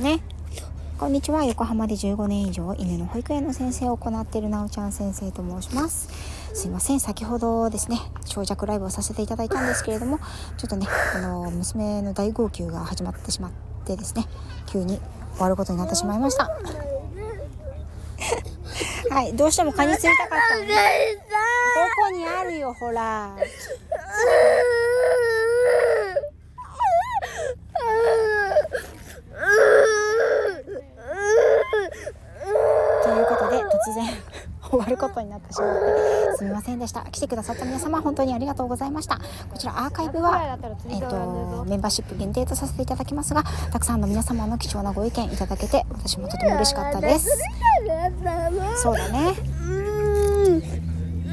ね。こんにちは。横浜で15年以上犬の保育園の先生を行っているなおちゃん先生と申します。すいません。先ほどですね長尺ライブをさせていただいたんですけれどもちょっとねあの娘の大号泣が始まってしまってですね急に終わることになってしまいました。はい。どうしても蚊についたかったのね。どこにあるよほらということで突然 終わることになってしまってすみませんでした。来てくださった皆様本当にありがとうございました。こちらアーカイブは、えーと、メンバーシップ限定とさせていただきますがたくさんの皆様の貴重なご意見いただけて私もとても嬉しかったです。そうだね